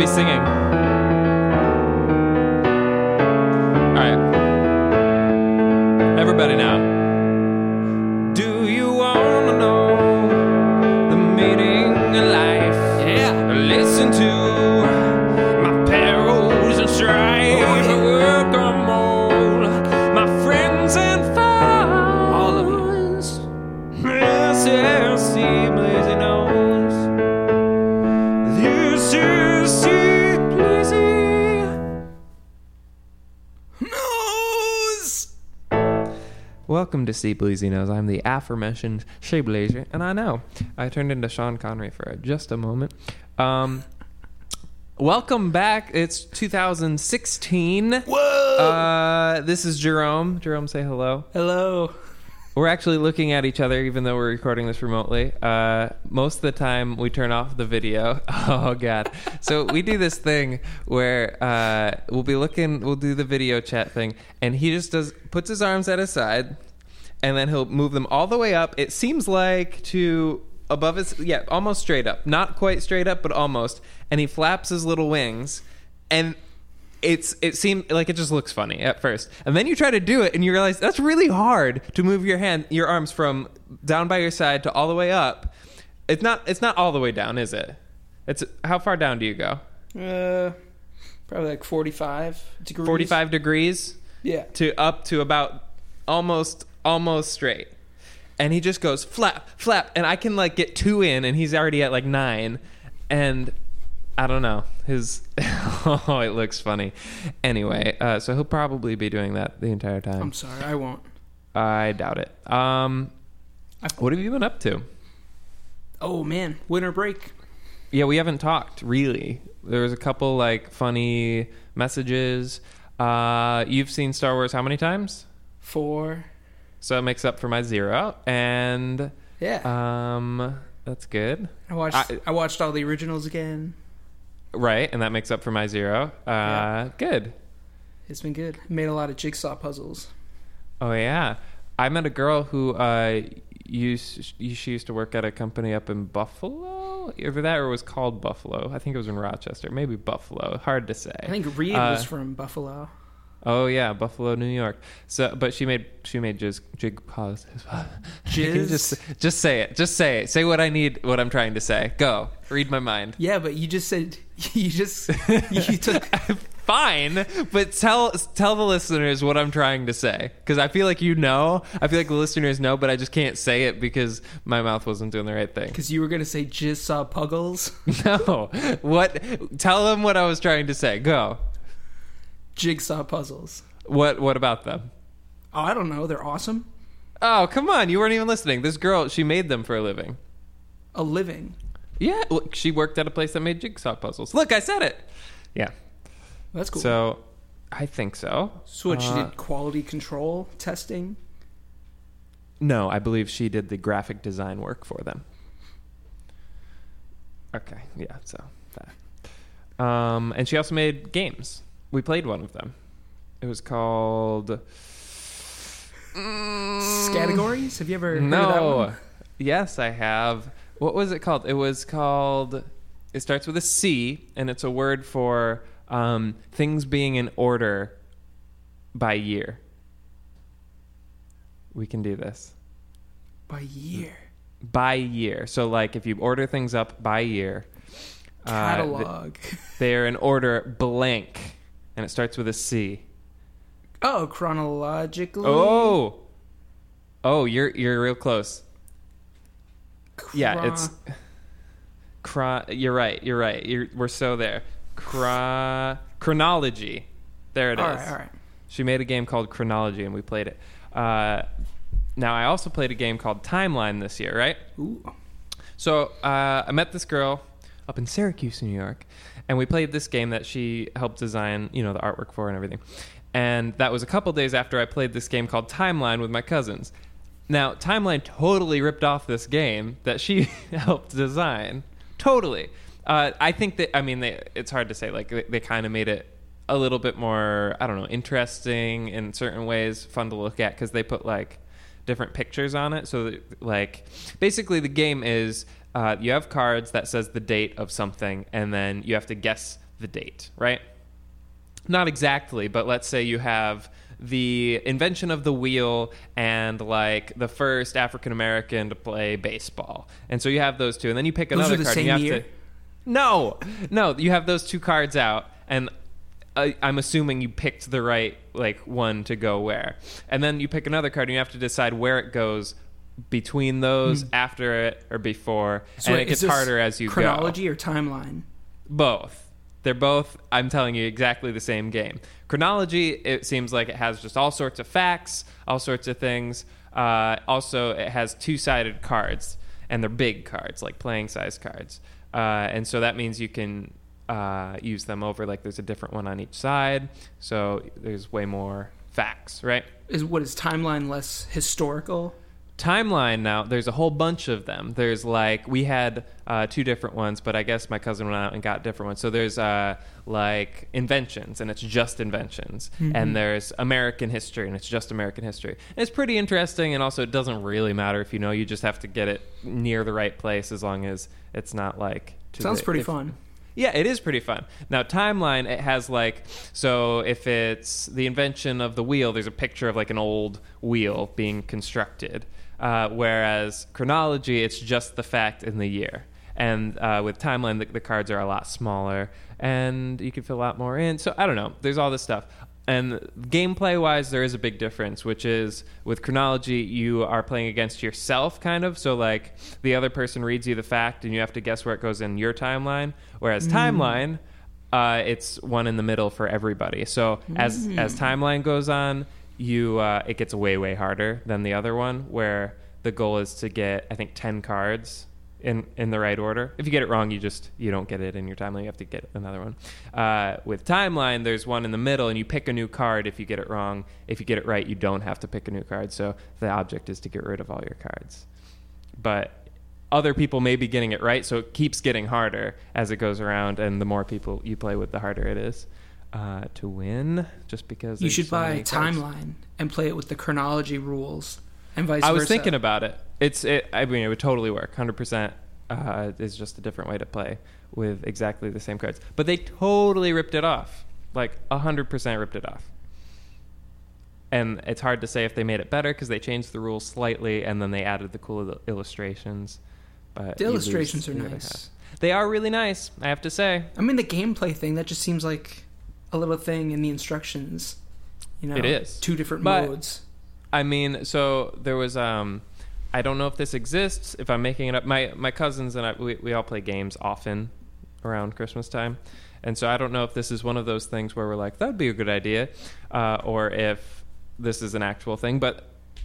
be singing. Welcome to See Bleezy Knows. I'm the aforementioned Shea Blazer, and I know I turned into Sean Connery for just a moment. Um, welcome back. It's 2016. Whoa. Uh, this is Jerome. Jerome, say hello. Hello. We're actually looking at each other, even though we're recording this remotely. Uh, most of the time, we turn off the video. Oh God! So we do this thing where uh, we'll be looking, we'll do the video chat thing, and he just does puts his arms at his side, and then he'll move them all the way up. It seems like to above his, yeah, almost straight up, not quite straight up, but almost. And he flaps his little wings, and it's it seemed like it just looks funny at first. And then you try to do it and you realize that's really hard to move your hand your arms from down by your side to all the way up. It's not it's not all the way down is it? It's how far down do you go? Uh, probably like forty-five degrees. 45 degrees? Yeah. to up to about almost almost straight. And he just goes flap flap and i can like get two in and he's already at like nine. And i don't know his oh it looks funny anyway uh, so he'll probably be doing that the entire time I'm sorry, I won't. i doubt it um what have you been up to Oh man, winter break. yeah we haven't talked really there was a couple like funny messages uh you've seen star wars how many times Four. So it makes up for my zero, and Yeah. um, that's good, I watched. I- I, watched all the originals again. Right? And that makes up for my zero. Uh, Yeah. Good. It's been good. Made a lot of jigsaw puzzles. Oh yeah, I met a girl who uh, used she used to work at a company up in Buffalo. Either that or it was called Buffalo. I think it was in Rochester, maybe Buffalo. Hard to say. I think Reed Uh, was from Buffalo. Oh yeah, Buffalo, New York. So, but she made she made jizz jig pause. Jizz? just just say it. Just say it. Say what I need. What I'm trying to say. Go. Read my mind. Yeah, but you just said you just you took. Fine, but tell tell the listeners what I'm trying to say because I feel like you know. I feel like the listeners know, but I just can't say it because my mouth wasn't doing the right thing. Because you were gonna say jigsaw puggles, No, what? Tell them what I was trying to say. Go. Jigsaw puzzles. What? What about them? Oh, I don't know. They're awesome. Oh, come on! You weren't even listening. This girl, she made them for a living. A living. Yeah, look, she worked at a place that made jigsaw puzzles. Look, I said it. Yeah. That's cool. So, I think so. So what she Uh, did quality control testing. No, I believe she did the graphic design work for them. Okay, yeah, so that. Um, and she also made games. We played one of them. It was called. Categories? Have you ever heard of that No. Yes, I have. What was it called? It was called. It starts with a C, and it's a word for um, things being in order by year. We can do this By year. by year. So, like, if you order things up by year, uh, Catalog. they're in order blank, and it starts with a C. oh, chronologically. Oh, oh, you're you're real close. Yeah, it's. Chron- you're right. You're right. You're, we're so there. Chron- chronology. There it is. All right, all right. She made a game called Chronology, and we played it. Uh, now, I also played a game called Timeline this year, right? Ooh. So uh, I met this girl up in Syracuse, New York, and we played this game that she helped design, you know, the artwork for and everything. And that was a couple days after I played this game called Timeline with my cousins. Now, Timeline totally ripped off this game that she helped design. Totally. Uh, I think that, I mean, they, it's hard to say. Like, they, they kind of made it a little bit more, I don't know, interesting in certain ways, fun to look at because they put like different pictures on it. So, that, like, basically, the game is uh, you have cards that says the date of something, and then you have to guess the date, right? Not exactly, but let's say you have the invention of the wheel and like the first African American to play baseball. And so you have those two, and then you pick Those another are the card. you have year? to no, no. You have those two cards out, and I, I'm assuming you picked the right like one to go where, and then you pick another card, and you have to decide where it goes between those, after it, or before. So and wait, it gets harder as you go. chronology or timeline. Both. They're both, I'm telling you, exactly the same game. Chronology, it seems like it has just all sorts of facts, all sorts of things. Uh, also, it has two sided cards, and they're big cards, like playing size cards. Uh, and so that means you can uh, use them over, like, there's a different one on each side. So there's way more facts, right? Is what is timeline less historical? timeline now there's a whole bunch of them there's like we had uh, two different ones but i guess my cousin went out and got different ones so there's uh, like inventions and it's just inventions and there's american history and it's just american history and it's pretty interesting and also it doesn't really matter if you know you just have to get it near the right place as long as it's not like Sounds the- pretty if- fun. Yeah, it is pretty fun. Now, timeline, it has like, so if it's the invention of the wheel, there's a picture of like an old wheel being constructed. Uh, whereas chronology, it's just the fact in the year. And uh, with timeline, the, the cards are a lot smaller and you can fill a lot more in. So I don't know. There's all this stuff. And gameplay wise, there is a big difference, which is with chronology, you are playing against yourself, kind of. So, like, the other person reads you the fact, and you have to guess where it goes in your timeline. Whereas timeline, uh, it's one in the middle for everybody. So, as as timeline goes on, you uh, it gets way way harder than the other one, where the goal is to get I think ten cards in in the right order. If you get it wrong, you just you don't get it in your timeline. You have to get another one. Uh, with timeline, there's one in the middle, and you pick a new card if you get it wrong. If you get it right, you don't have to pick a new card. So the object is to get rid of all your cards. But other people may be getting it right, so it keeps getting harder as it goes around, and the more people you play with, the harder it is uh, to win. Just because You should so buy many cards. timeline and play it with the chronology rules, and vice I was versa. thinking about it. It's. It, I mean, it would totally work. Hundred percent. Uh, is just a different way to play with exactly the same cards. But they totally ripped it off. Like hundred percent ripped it off. And it's hard to say if they made it better because they changed the rules slightly and then they added the cool illustrations. But The illustrations are nice. They are really nice. I have to say. I mean, the gameplay thing that just seems like a little thing in the instructions. You know, It is. two different But- modes. I mean, so there was um I don't know if this exists, if I'm making it up. My my cousins and I we, we all play games often around Christmas time. And so I don't know if this is one of those things where we're like, that'd be a good idea, uh, or if this is an actual thing. But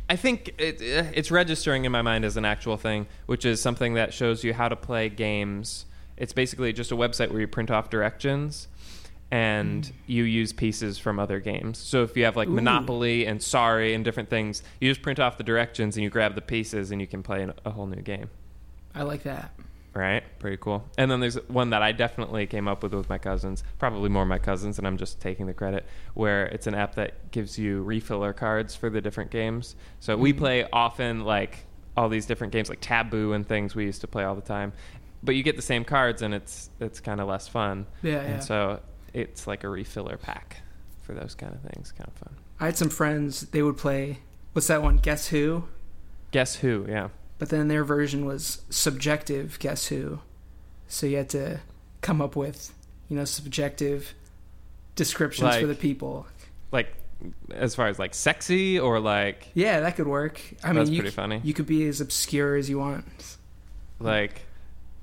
I think it, it's registering in my mind as an actual thing, which is something that shows you how to play games. It's basically just a website where you print off directions and you use pieces from other games. So if you have like Ooh. Monopoly and Sorry and different things, you just print off the directions and you grab the pieces and you can play a whole new game. I like that. Right? Pretty cool. And then there's one that I definitely came up with with my cousins, probably more my cousins, and I'm just taking the credit, where it's an app that gives you refiller cards for the different games. So we Mm. play often like all these different games like Taboo and things we used to play all the time. But you get the same cards and it's it's kind of less fun. Yeah, And yeah. so it's like a refiller pack for those kind of things. Kind of fun. I had some friends. They would play. What's that one? Guess who? Guess who? Yeah. But then their version was subjective. Guess who? So you had to come up with, you know, subjective descriptions for the people. Like as far as like sexy or like Yeah, that could work. I mean, you, pretty funny. you could be as obscure as you want. like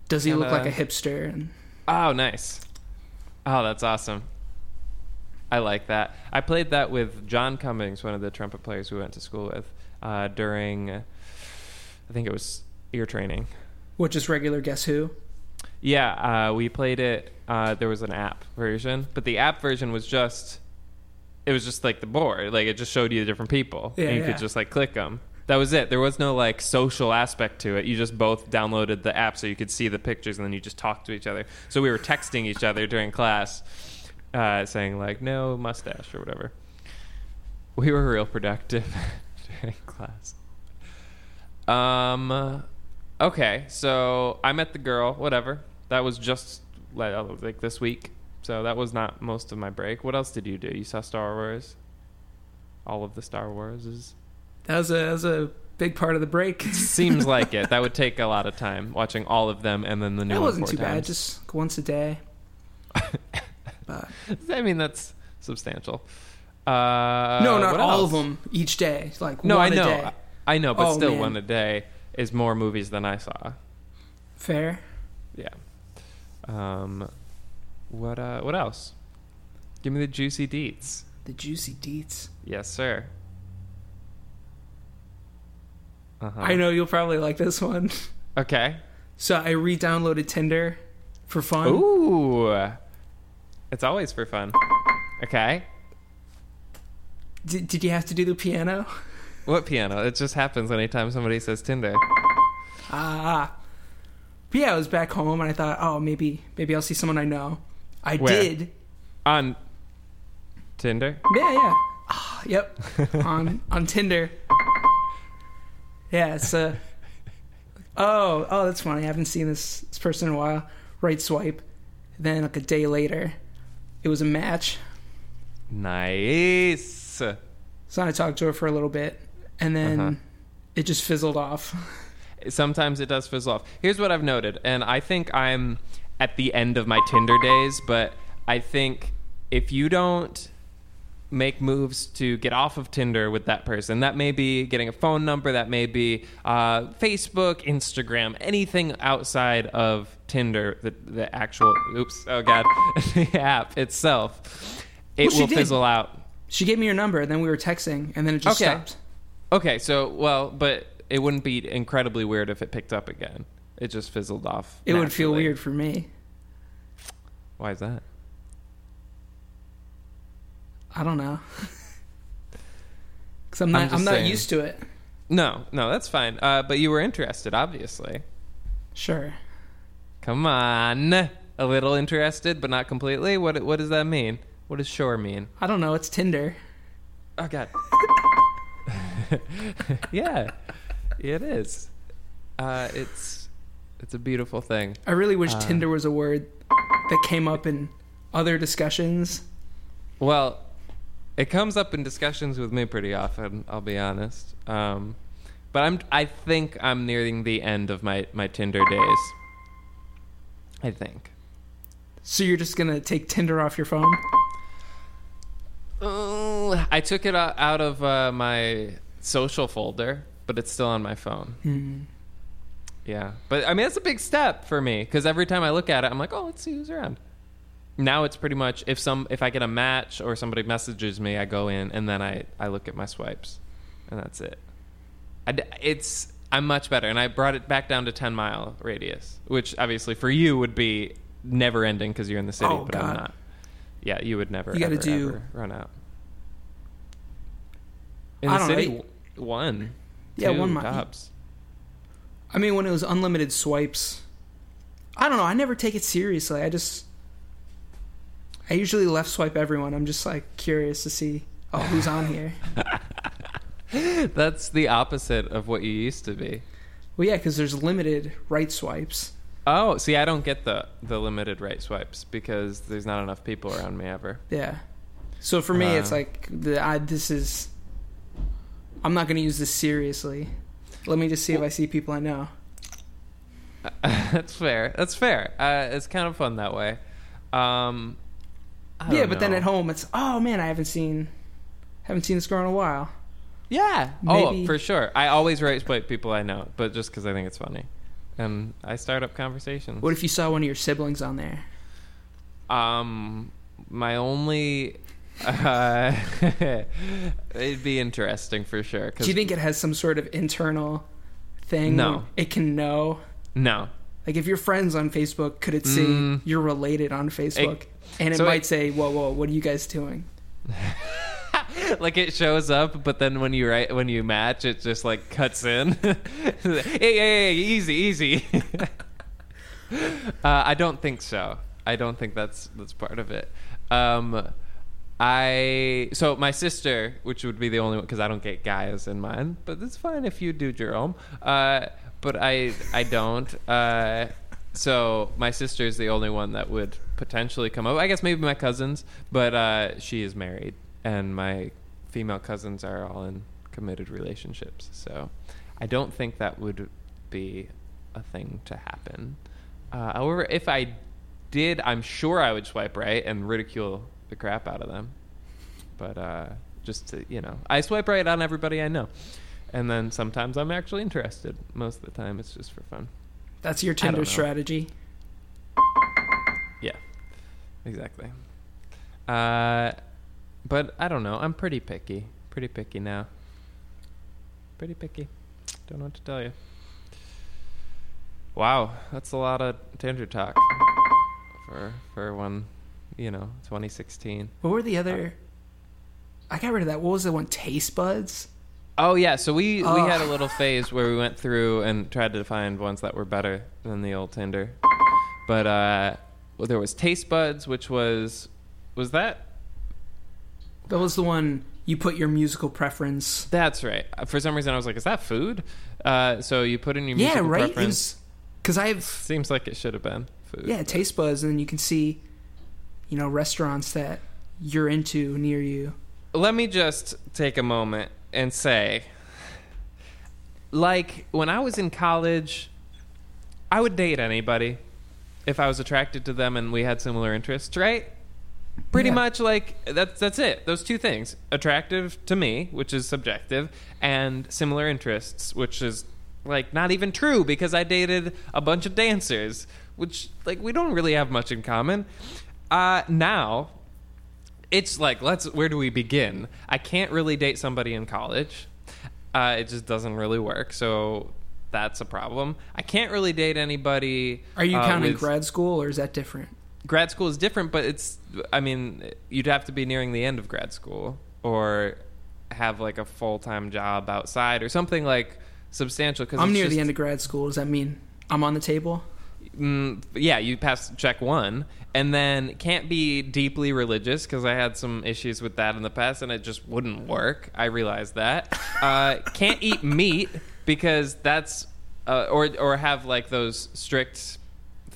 Does he look Kinda- like a hipster? And Oh, nice. Oh, that's awesome. I like that. I played that with John Cummings, one of the trumpet players we went to school with, uh, during, uh, I think it was ear training. what? Just regular Guess who? Yeah, uh, we played it. Uh, there was an app version, but the app version was just, it was just like the board. Like it just showed you the different people, Yeah, and you yeah. could just like click them. That was it. There was no like social aspect to it. You just both downloaded the app so you could see the pictures, and then you just talked to each other. So we were texting each other during class, uh, saying like "no mustache" or whatever. We were real productive during class. Um. Okay, so I met the girl. Whatever. That was just like, uh, like this week, So that was not most of my break. What else did you do? You saw Star Wars. All of the Star Warses. That was a that was a big part of the break. Seems like it. That would take a lot of time watching all of them and then the new That wasn't too bad. Just once a day. but I mean, that's substantial. Uh, no, not all else? of them each day. Like No, I know, day. I know, but Oh, still, man. one a day is more movies than I saw. Fair. Yeah. Um, what uh, what else? Give me the juicy deets. The juicy deets. Yes, sir. Uh-huh. I know you'll probably like this one. Okay. So I re-downloaded Tinder for fun. Ooh. It's always for fun. Okay. Did, did you have to do the piano? What piano? It just happens anytime somebody says Tinder. Ah. But yeah, I was back home and I thought, oh, maybe maybe I'll see someone I know. I Where? did. On Tinder? Yeah, yeah. Ah, yep. on on Tinder. Yeah, it's uh Oh, oh, that's funny. I haven't seen this, this person in a while. Right swipe. Then like a day later, it was a match. Nice. So I talked to her for a little bit, and then Uh-huh. it just fizzled off. Sometimes it does fizzle off. Here's what I've noted, and I think I'm at the end of my Tinder days, but I think if you don't make moves to get off of Tinder with that person, that may be getting a phone number, that may be uh, Facebook, Instagram, anything outside of Tinder, the, the actual, oops, oh God, the app itself, it Well, will did. fizzle out. She gave me her number, and then we were texting, and then it just Okay. stopped. Okay, so, well, but it wouldn't be incredibly weird if it picked up again. It just fizzled off. It would feel weird for me. Why is that? I don't know. Because I'm I'm not, I'm, not saying. used to it. No, no, that's fine. Uh, but you were interested, obviously. Sure. Come on, a little interested, but not completely. What what does that mean? What does sure mean? I don't know. It's Tinder. Oh God. yeah, it is. Uh, it's it's a beautiful thing. I really wish Uh. Tinder was a word that came up in other discussions. Well, it comes up in discussions with me pretty often. I'll be honest. Um, but I'm I think I'm nearing the end of my my Tinder days. I think. So you're just gonna take Tinder off your phone? Oh, I took it out of uh, my social folder, but it's still on my phone. Hmm. Yeah, but I mean that's a big step for me because every time I look at it, I'm like, oh, let's see who's around. Now it's pretty much if some if I get a match or somebody messages me, I go in and then I I look at my swipes, and that's it. I it's I'm much better, and I brought it back down to ten mile radius, which obviously for you would be never ending because you're in the city, Oh, but I'm not. Yeah, you would never. You gotta ever, do- run out. In I the know, city, you- one. Yeah, two one tops. I mean, when it was unlimited swipes, I don't know. I never take it seriously. I just, I usually left swipe everyone. I'm just like curious to see, oh, who's on here. That's the opposite of what you used to be. Well, yeah, because there's limited right swipes. Oh, see, I don't get the the limited right swipes because there's not enough people around me ever. Yeah. So for me, it's Uh. like the I, this is. I'm not going to use this seriously. Let me just see if I see people I know. That's fair. That's fair. Uh, it's kind of fun that way. Um, Yeah, but then at home, it's oh man, I haven't seen, haven't seen this girl in a while. yeah. maybe- Oh, for sure. I always right swipe people I know, but just because I think it's funny, and I start up conversations. What if you saw one of your siblings on there? Um, my only. Uh, it'd be interesting for sure. 'cause- Do you think it has some sort of internal thing? No. It can know. No. Like if you're friends on Facebook, could it see Mm. you're related on Facebook? And it so might it- say, "Whoa, whoa, what are you guys doing?" like it shows up, but then when you write when you match, it just like cuts in. hey, hey, hey, easy, easy. uh, I don't think so. I don't think that's that's part of it. Um, I so my sister, which would be the only one because I don't get guys in mine, but it's fine if you do, Jerome. Uh, but I I don't. Uh, so my sister is the only one that would potentially come over. I guess maybe my cousins, but uh, she is married, and my female cousins are all in committed relationships. So I don't think that would be a thing to happen. Uh, however, if I did, I'm sure I would swipe right and ridicule the crap out of them. But uh, just to, you know, I swipe right on everybody I know. And then sometimes I'm actually interested. Most of the time, it's just for fun. That's your Tinder strategy. Exactly. Uh, but I don't know. I'm pretty picky. Pretty picky now. Pretty picky. Don't know what to tell you. Wow, that's a lot of Tinder talk for for one, you know, 2016. What were the other? I got rid of that. What was the one? Taste buds. Oh yeah, so we we had a little phase where we went through and tried to find ones that were better than the old Tinder. But uh well, there was Taste Buds, which was was that That was the one you put your musical preference. That's right. Uh, For some reason, I was like, "Is that food?" Uh, so you put in your Yeah, musical right. preference. Because I've Seems like it should have been food. yeah taste buds, and then you can see, you know, restaurants that you're into near you. Let me just take a moment and say, like when I was in college, I would date anybody if I was attracted to them and we had similar interests, right? Pretty Yeah. much like that's that's it. Those two things: attractive to me, which is subjective, and similar interests, which is like not even true because I dated a bunch of dancers, which like we don't really have much in common. Uh, now, it's like let's where do we begin? I can't really date somebody in college. Uh, it just doesn't really work. So that's a problem. I can't really date anybody. Are you uh, counting with- grad school, or is that different? grad school is different, but it's I mean, you'd have to be nearing the end of grad school or have like a full time job outside or something like substantial. Because I'm near the end of grad school. Does that mean I'm on the table? Mm, yeah, you pass check one, and then can't be deeply religious because I had some issues with that in the past, and it just wouldn't work. I realized that. Uh, can't eat meat because that's uh, or or have like those strict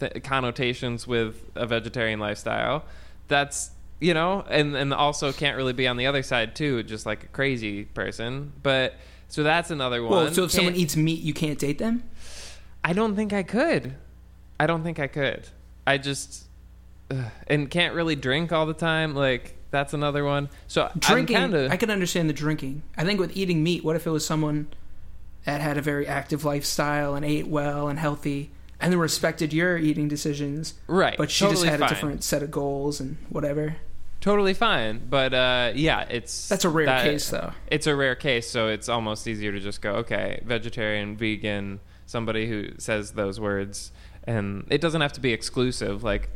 th- connotations with a vegetarian lifestyle. That's you know, and and also can't really be on the other side too, just like a crazy person. But so that's another one. Well, so if someone Can't- eats meat, you can't date them. I don't think I could. I don't think I could. I just ugh, and can't really drink all the time. Like that's another one. So Drinking, kinda, I could understand the drinking. I think with eating meat, what if it was someone that had a very active lifestyle and ate well and healthy, and then respected your eating decisions, right, but she totally just had fine. a different set of goals and whatever? Totally fine, but uh, yeah, it's That's a rare that- case, though. It's a rare case, so it's almost easier to just go, okay, vegetarian, vegan, somebody who says those words, and it doesn't have to be exclusive. Like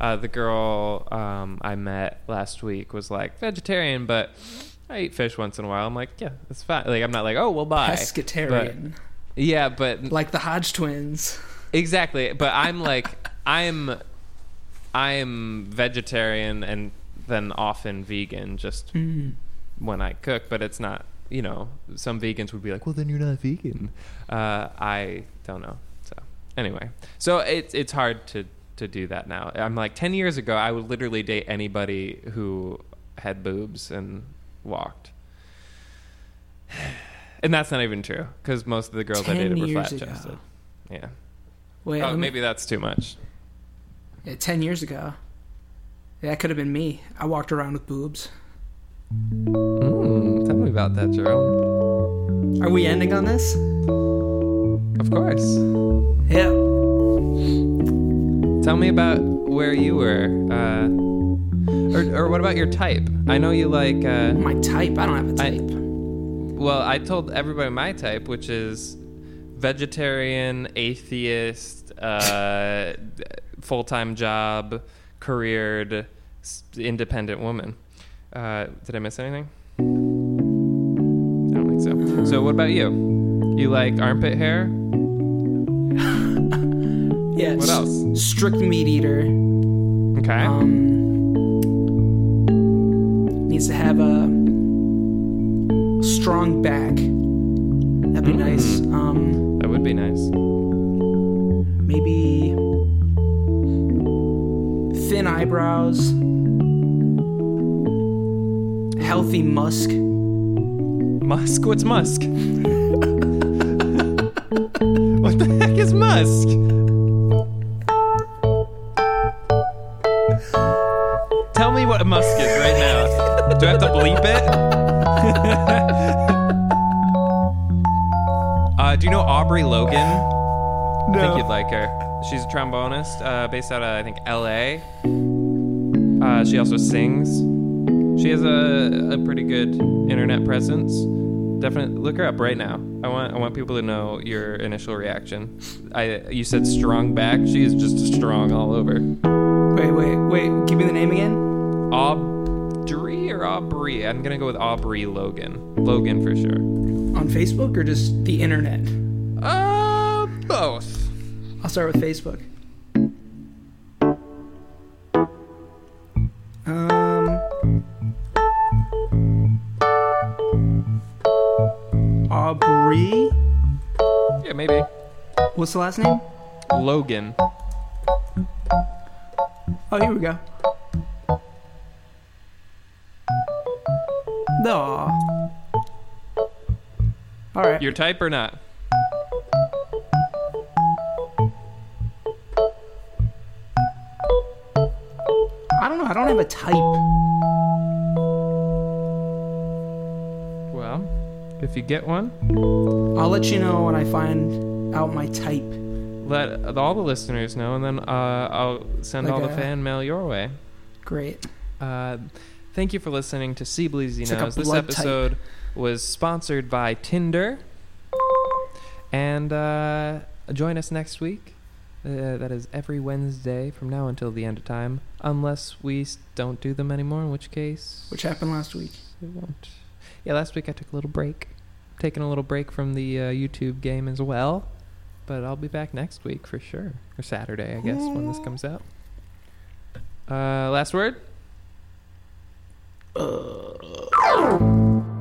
uh, the girl um, I met last week was like vegetarian, but I eat fish once in a while. I'm like, yeah, that's fine. Like I'm not like, oh, well, bye. Pescatarian, But- yeah, but like the Hodge twins. Exactly, but I'm like I'm I'm vegetarian and then often vegan just Mm. when I cook, but it's not, you know, some vegans would be like, "Well, then you're not vegan." Uh, I don't know. So, anyway. So it's it's hard to to do that now. I'm like 10 years ago, I would literally date anybody who had boobs and walked. And that's not even true because most of the girls I 10 dated were years flat ago. chested. Yeah. Wait, oh, let me- maybe that's too much. yeah, ten years ago. Yeah, that could have been me. I walked around with boobs. Mm, tell me about that, Jerome. Are we ending on this? Of course. Yeah. Tell me about where you were, uh, or or what about your type? I know you like. Uh, My type. I don't have a I- type. well, I told everybody my type, which is vegetarian, atheist, uh, full time job, careered, s- independent woman. Uh, did I miss anything? I don't think so. So, what about you? You like armpit hair? yeah. What s- else? Strict meat eater. Okay. Um, needs to have a strong back. That'd be Mm. nice. Um, that would be nice. maybe thin eyebrows. Healthy musk. Musk? What's musk? what a musk is right now. Do I have to bleep it? uh, do you know Aubrey Logan? I think you'd like her. She's a trombonist uh, based out of, I think, LA. Uh, she also sings. She has a, a pretty good internet presence. Definitely look her up right now. I want I want people to know your initial reaction. I you said strong back. She is just strong all over. Wait, wait, wait. Give me the name again. Aubrey or Aubrey? I'm gonna go with Aubrey Logan. Logan for sure. On Facebook or just the internet? Uh, both. I'll start with Facebook. Um, Aubrey. Yeah, maybe. What's the last name? Logan. Oh, here we go. Aw. All right. Your type or not? I don't know. I don't have a type. Well, if you get one, I'll let you know when I find out my type. let all the listeners know, and then uh, I'll send Like all the fan mail your way. Great. Uh, thank you for listening to See Bleezy like a this blood type. episode was sponsored by Tinder. And uh, join us next week. Uh, that is every Wednesday from now until the end of time, unless we don't do them anymore, in which case Which happened last week. it won't. Yeah, last week I took a little break, taking a little break from the uh, YouTube game as well. But I'll be back next week for sure, or Saturday, I guess, when this comes out. Uh, last word. Uh...